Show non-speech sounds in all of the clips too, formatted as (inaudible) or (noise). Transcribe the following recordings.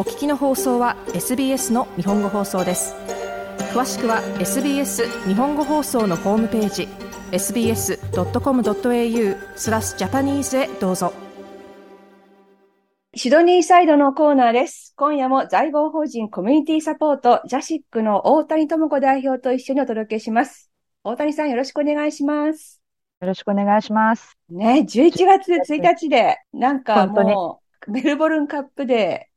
お聞きの放送は SBS の日本語放送です詳しくは SBS 日本語放送のホームページ sbs.com.au スラスジャパニーズへどうぞシドニーサイドのコーナーです。今夜も在郷法人コミュニティサポートジャシックの大谷智子代表と一緒にお届けします。大谷さんよろしくお願いします。よろしくお願いします。ね、11月1日で、なんかもう、メルボルンカップで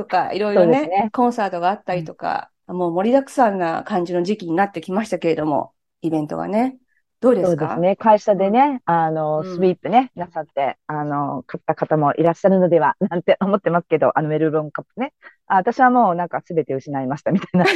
とか、いろいろね、ねコンサートがあったりとか、うん、もう盛りだくさんな感じの時期になってきましたけれども、イベントがね。どうですか？そうですね。会社でね、あの、スイープね、なさって、あの、買った方もいらっしゃるのでは、(laughs) なんて思ってますけど、あの、メルロンカップね。あ私はもうなんか全て失いましたみたいな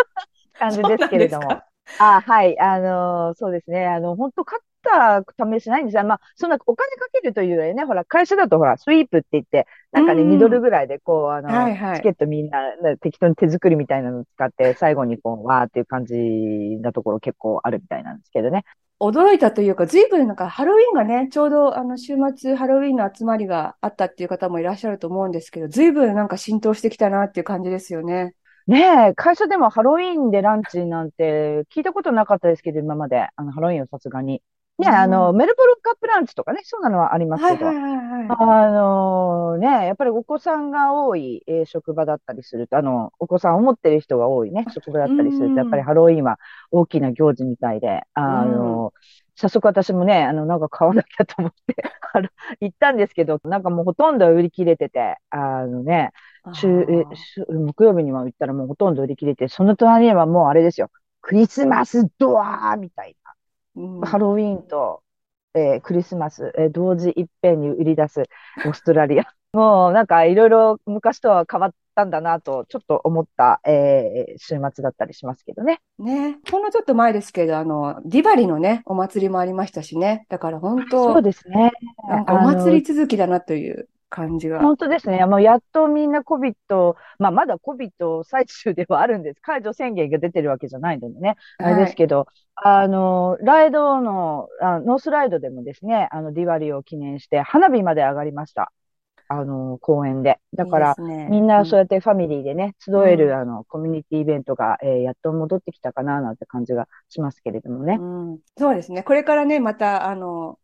(laughs) 感じですけれども。あはい、あの、そうですね。あの、本当買った試しないんですよ。まあ、そんなお金かけるというよりね、ほら、会社だとほら、スイープって言って、なんかね、2ドルぐらいで、こう、あの、はいはい、チケットみんな適当に手作りみたいなのを使って、最後にこう、わーっていう感じなところ結構あるみたいなんですけどね。驚いたというか、ずいぶんなんかハロウィンがね、ちょうどあの週末ハロウィンの集まりがあったっていう方もいらっしゃると思うんですけど、ずいぶんなんか浸透してきたなっていう感じですよね。ねえ、会社でもハロウィンでランチなんて聞いたことなかったですけど、今まで。あの、ハロウィンはさすがに。ね、あの、メルボルンカップランチとかね、そうなのはありますけど、はいはいはいあのね、やっぱりお子さんが多い、えー、職場だったりすると、あの、お子さんを持ってる人が多いね、職場だったりすると、やっぱりハロウィンは大きな行事みたいで、あの、早速私もね、あの、なんか買わなきゃと思って (laughs) 行ったんですけど、なんかもうほとんど売り切れてて、あのね、週、え、木曜日には行ったらもうほとんど売り切れて、その隣にはもうあれですよ、クリスマスドアみたいハロウィンと、えー、クリスマス、えー、同時いっぺんに売り出す (laughs) オーストラリア。もうなんかいろいろ昔とは変わったんだなと、ちょっと思った、えー、週末だったりしますけどね。ね。ほんのちょっと前ですけど、あの、ディバリのね、お祭りもありましたしね。だから本当そうですね。なんかお祭り続きだなという。感じが。本当ですね。もうやっとみんな COVID、まあまだ COVID 最中ではあるんです。解除宣言が出てるわけじゃないのでね。はい、あれですけど、あの、ライドのあ、ノースライドでもですね、あの、ディワリを記念して花火まで上がりました。あの、公園で。だから、いいね、みんなそうやってファミリーでね、集える、うん、あの、コミュニティイベントが、えー、やっと戻ってきたかな、なんて感じがしますけれどもね。うん、そうですね。これからね、また、あの、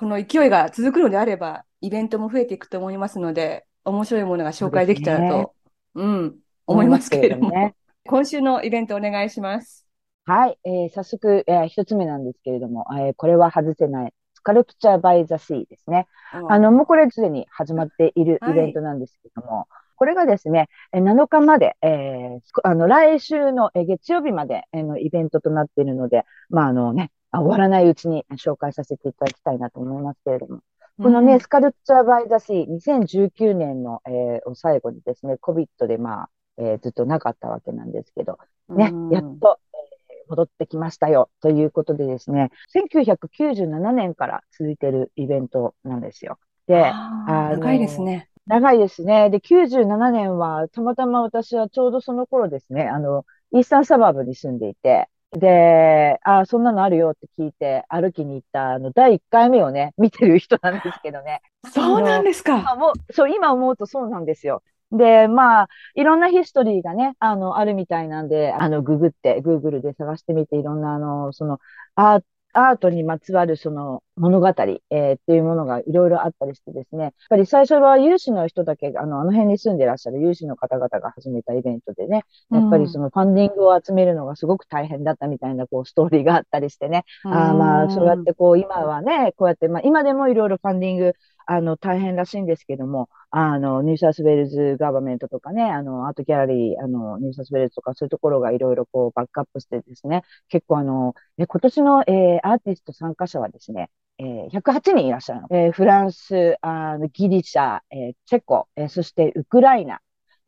この勢いが続くのであれば、イベントも増えていくと思いますので、面白いものが紹介できたらと、うね、うん、思いますけれども、ね、今週のイベントお願いします。はい、えー、早速、えー、一つ目なんですけれども、えー、これは外せない、スカルプチャーバイザシーですね。あの、もうこれすでに始まっているイベントなんですけども、はいこれがですね、7日まで、えー、あの、来週の月曜日までのイベントとなっているので、まあ、あのね、終わらないうちに紹介させていただきたいなと思いますけれども。このね、スカルプチャーバイザシー、2019年の、えー、最後にですね、COVID でまあ、えー、ずっとなかったわけなんですけど、ね、やっと、えー、戻ってきましたよ、ということでですね、1997年から続いているイベントなんですよ。で、あ長いですね。長いですね。で、97年は、たまたま私はちょうどその頃ですね、あの、イースタンサバーブに住んでいて、で、あ、そんなのあるよって聞いて歩きに行ったあの第1回目をね、見てる人なんですけどね。(laughs) そうなんですか。もう、そう、今思うとそうなんですよ。で、まあ、いろんなヒストリーがね、あの、あるみたいなんで、あの、ググって、グーグルで探してみて、いろんな、あの、その、アーアートにまつわるその物語、えー、っていうものがいろいろあったりしてですね、やっぱり最初は有志の人だけ、あの、あの辺に住んでらっしゃる有志の方々が始めたイベントでね、やっぱりそのファンディングを集めるのがすごく大変だったみたいなこうストーリーがあったりしてね、あまあ、そうやってこう今はね、こうやって、まあ今でもいろいろファンディングあの、大変らしいんですけども、あの、ニューサウスウェールズ Government とかね、あの、アートギャラリー、あの、ニューサウスウェールズとかそういうところがいろいろこうバックアップしてですね、結構あの、え今年の、えー、アーティスト参加者はですね、えー、108人いらっしゃるの。えー、フランス、あギリシャ、え、チェコ、え、そしてウクライナ、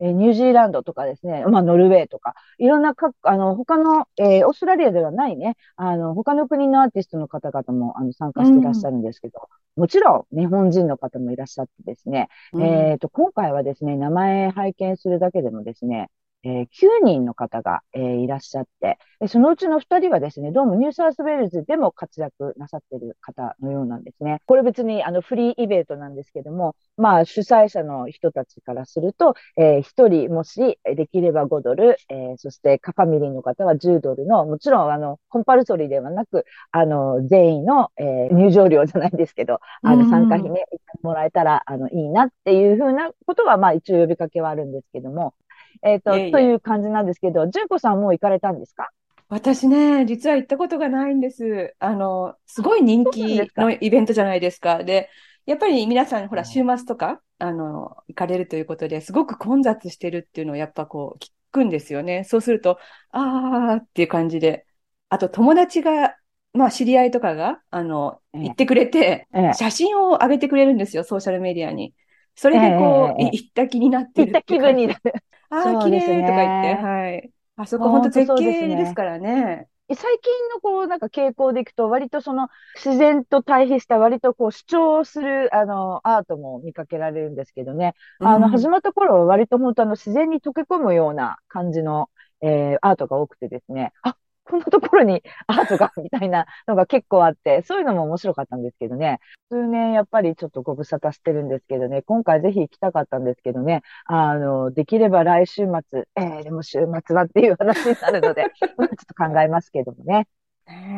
えニュージーランドとかですね、まあ、ノルウェーとか、いろんな各、あの、他の、えー、オーストラリアではないね、あの、他の国のアーティストの方々も、あの、参加していらっしゃるんですけど、うん、もちろん、日本人の方もいらっしゃってですね、うん、えっ、と、今回はですね、名前拝見するだけでもですね、えー、9人の方が、えー、いらっしゃって、そのうちの2人はですね、どうもニューサウスウェールズでも活躍なさっている方のようなんですね。これ別にあのフリーイベントなんですけども、まあ主催者の人たちからすると、えー、1人もしできれば5ドル、えー、そしてカファミリーの方は10ドルの、もちろんあの compulsory ではなく、あの全員の、えー、入場料じゃないですけど、あの参加費ね、もらえたらあのいいなっていうふうなことは、まあ一応呼びかけはあるんですけども、えっ、ー、といえいえ、という感じなんですけど、純子さんもう行かれたんですか？私ね、実は行ったことがないんです。あの、すごい人気のイベントじゃないですか。で、やっぱり皆さん、ほら、週末とか、あの、行かれるということですごく混雑してるっていうのをやっぱこう、聞くんですよね。そうすると、あーっていう感じで。あと、友達が、まあ、知り合いとかが、あの、行ってくれて、写真を上げてくれるんですよ、ソーシャルメディアに。それでこう、行った気になってる行った気分になる。ああ、綺麗とか言って、はい。あそこ本当絶景ですからね。最近のこう、なんか傾向でいくと、割とその自然と対比した割とこう主張するあのアートも見かけられるんですけどね。あの、始まった頃は割と本当あの自然に溶け込むような感じの、えー、アートが多くてですね。あ、こんなところにアートが、みたいなのが結構あって、そういうのも面白かったんですけどね。数年やっぱりちょっとご無沙汰してるんですけどね、今回ぜひ行きたかったんですけどね、あの、できれば来週末、えー、でも週末はっていう話になるので、(laughs) ちょっと考えますけどもね。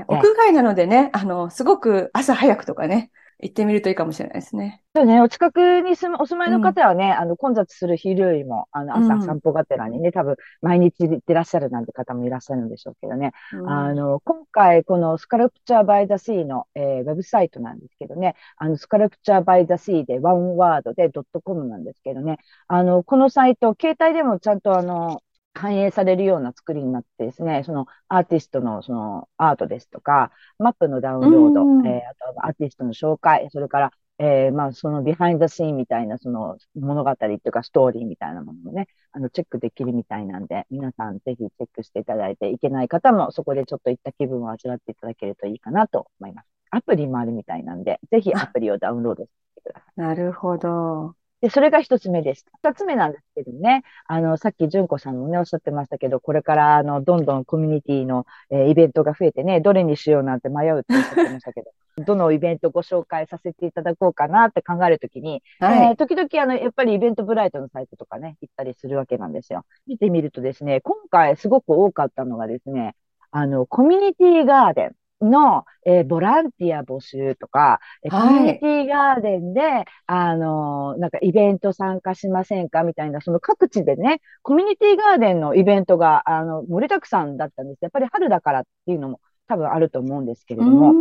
屋外なのでね、あの、すごく朝早くとかね、行ってみるといいかもしれないですね。そうね、お近くに住む、お住まいの方はね、うん、あの、混雑する昼よりも、あの、朝散歩がてらにね、うん、多分、毎日行ってらっしゃるなんて方もいらっしゃるんでしょうけどね。うん、あの、今回、このスカルプチャーバイザシーの、えー、ウェブサイトなんですけどね、あの、スカルプチャーバイザシーでワンワードでドットコムなんですけどね、あの、このサイト、携帯でもちゃんとあの、反映されるような作りになってですね、そのアーティストのそのアートですとか、マップのダウンロード、うん、えー、あとアーティストの紹介、それからえー、まあ、そのビハインドシーンみたいな、その物語っていうかストーリーみたいなものをね、あの、チェックできるみたいなんで、皆さんぜひチェックしていただいて、いけない方もそこでちょっと行った気分を味わっていただけるといいかなと思います。アプリもあるみたいなんで、ぜひアプリをダウンロードしてください。なるほど。で、それが一つ目です。二つ目なんですけどね、あの、さっき純子さんもね、おっしゃってましたけど、これから、あの、どんどんコミュニティの、えー、イベントが増えてね、どれにしようなんて迷うっておっしゃってましたけど、(laughs) どのイベントご紹介させていただこうかなって考えるときに、はい、えー、時々、あの、やっぱりイベントブライトのサイトとかね、行ったりするわけなんですよ。見てみるとですね、今回すごく多かったのがですね、あの、コミュニティガーデン。の、えー、ボランティア募集とか、はい、コミュニティガーデンで、あのー、なんかイベント参加しませんかみたいな、その各地でね、コミュニティガーデンのイベントが、あの、盛りだくさんだったんです。やっぱり春だからっていうのも多分あると思うんですけれども、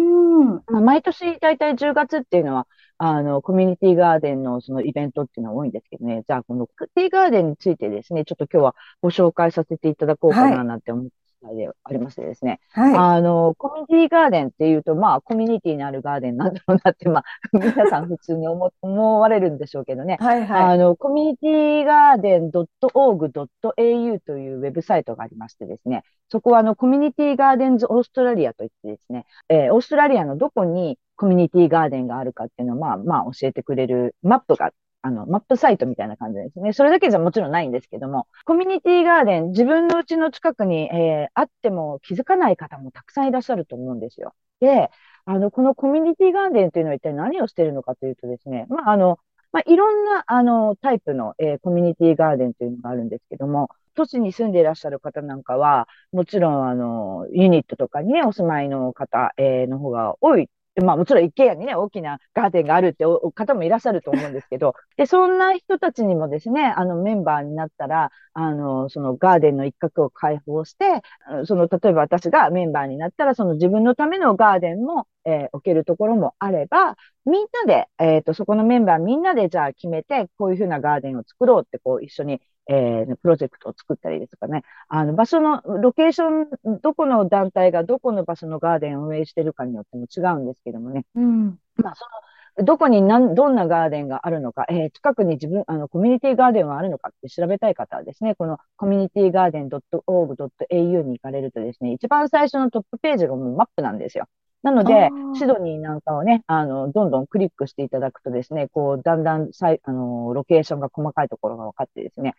まあ、毎年大体10月っていうのは、あの、コミュニティガーデンのそのイベントっていうのは多いんですけどね。じゃあ、このコミュニティガーデンについてですね、ちょっと今日はご紹介させていただこうかななんて思ってでありましてですね。はい。あの、コミュニティガーデンっていうと、まあ、コミュニティにあるガーデンなんだろうなって、まあ、(laughs) 皆さん普通に思 (laughs) 思われるんでしょうけどね。はいはい。あの、コミュニティガーデン .org.au というウェブサイトがありましてですね。そこは、あの、コミュニティガーデンズオーストラリアといってですね、えー、オーストラリアのどこにコミュニティガーデンがあるかっていうのを、まあ、まあ、教えてくれるマップがあの、マップサイトみたいな感じですね。それだけじゃもちろんないんですけども、コミュニティガーデン、自分の家の近くに、えー、あっても気づかない方もたくさんいらっしゃると思うんですよ。で、あの、このコミュニティガーデンというのは一体何をしているのかというとですね、まあ、あの、まあ、いろんな、あの、タイプの、えー、コミュニティガーデンというのがあるんですけども、都市に住んでいらっしゃる方なんかは、もちろん、あの、ユニットとかに、お住まいの方、えー、の方が多いまあもちろん一軒家にね、大きなガーデンがあるって方もいらっしゃると思うんですけど、で、そんな人たちにもですね、あのメンバーになったら、あの、そのガーデンの一角を開放して、その、例えば私がメンバーになったら、その自分のためのガーデンも、えー、置けるところもあれば、みんなで、えっ、ー、と、そこのメンバーみんなでじゃあ決めて、こういうふうなガーデンを作ろうって、こう一緒にえー、プロジェクトを作ったりですとかね、あの、場所の、ロケーション、どこの団体がどこの場所のガーデンを運営してるかによっても違うんですけどもね。うん。まあ、その、どこに何、どんなガーデンがあるのか、えー、近くに自分、あの、コミュニティガーデンはあるのかって調べたい方はですね、このコミュニティガーデン .org.au に行かれるとですね、一番最初のトップページがもうマップなんですよ。なので、シドニーなんかをね、あの、どんどんクリックしていただくとですね、こう、だんだんさい、あの、ロケーションが細かいところが分かってですね、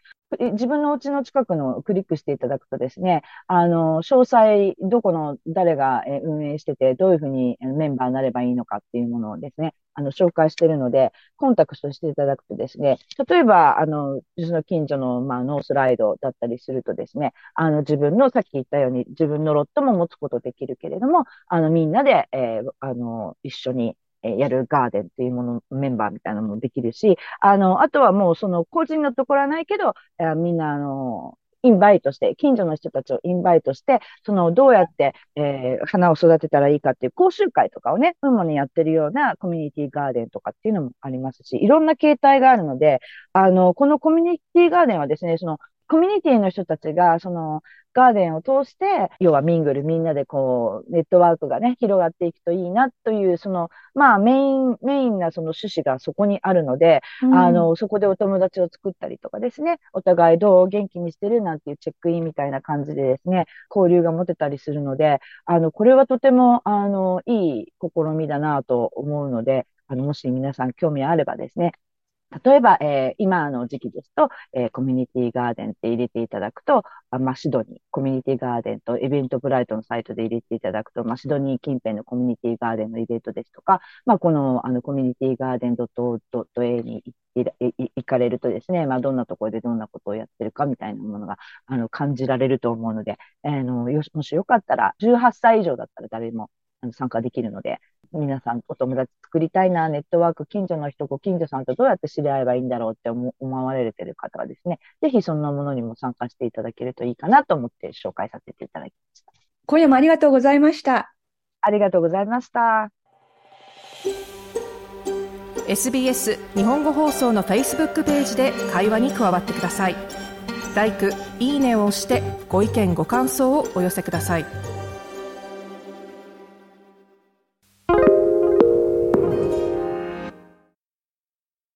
自分のお家の近くのクリックしていただくとですね、あの、詳細、どこの誰が運営してて、どういうふうにメンバーになればいいのかっていうものをですね、あの、紹介しているので、コンタクトしていただくとですね、例えば、あの、その近所の、まあ、ノースライドだったりするとですね、あの、自分の、さっき言ったように、自分のロットも持つことできるけれども、あの、みんなで、えー、あの、一緒に、やるガーデンっていうもの、メンバーみたいなのもできるし、あの、あとはもうその個人のところはないけど、みんなあの、インバイトして、近所の人たちをインバイトして、その、どうやって、えー、花を育てたらいいかっていう講習会とかをね、主にやってるようなコミュニティガーデンとかっていうのもありますし、いろんな形態があるので、あの、このコミュニティガーデンはですね、その、コミュニティの人たちが、その、ガーデンを通して、要はミングル、みんなでこう、ネットワークがね、広がっていくといいなという、その、まあ、メイン、メインなその趣旨がそこにあるので、うん、あの、そこでお友達を作ったりとかですね、お互いどう元気にしてるなんていうチェックインみたいな感じでですね、交流が持てたりするので、あの、これはとても、あの、いい試みだなと思うので、あの、もし皆さん興味あればですね、例えば、えー、今の時期ですと、えー、コミュニティガーデンって入れていただくと、あまあ、シドニー、コミュニティガーデンとイベントブライトのサイトで入れていただくと、まあ、シドニー近辺のコミュニティガーデンのイベントですとか、まあ、この、あの、コミュニティガーデン .a に行かれるとですね、まあ、どんなところでどんなことをやってるかみたいなものが、あの、感じられると思うので、えー、のよもしよかったら、18歳以上だったら誰も参加できるので、皆さんお友達作りたいな、ネットワーク、近所の人、ご近所さんとどうやって知り合えばいいんだろうって思われてる方はですね、ぜひそんなものにも参加していただけるといいかなと思って紹介させていただきました。今夜もありがとうございました。ありがとうございました。SBS 日本語放送の Facebook ページで会話に加わってください。l i いいねを押してご意見ご感想をお寄せください。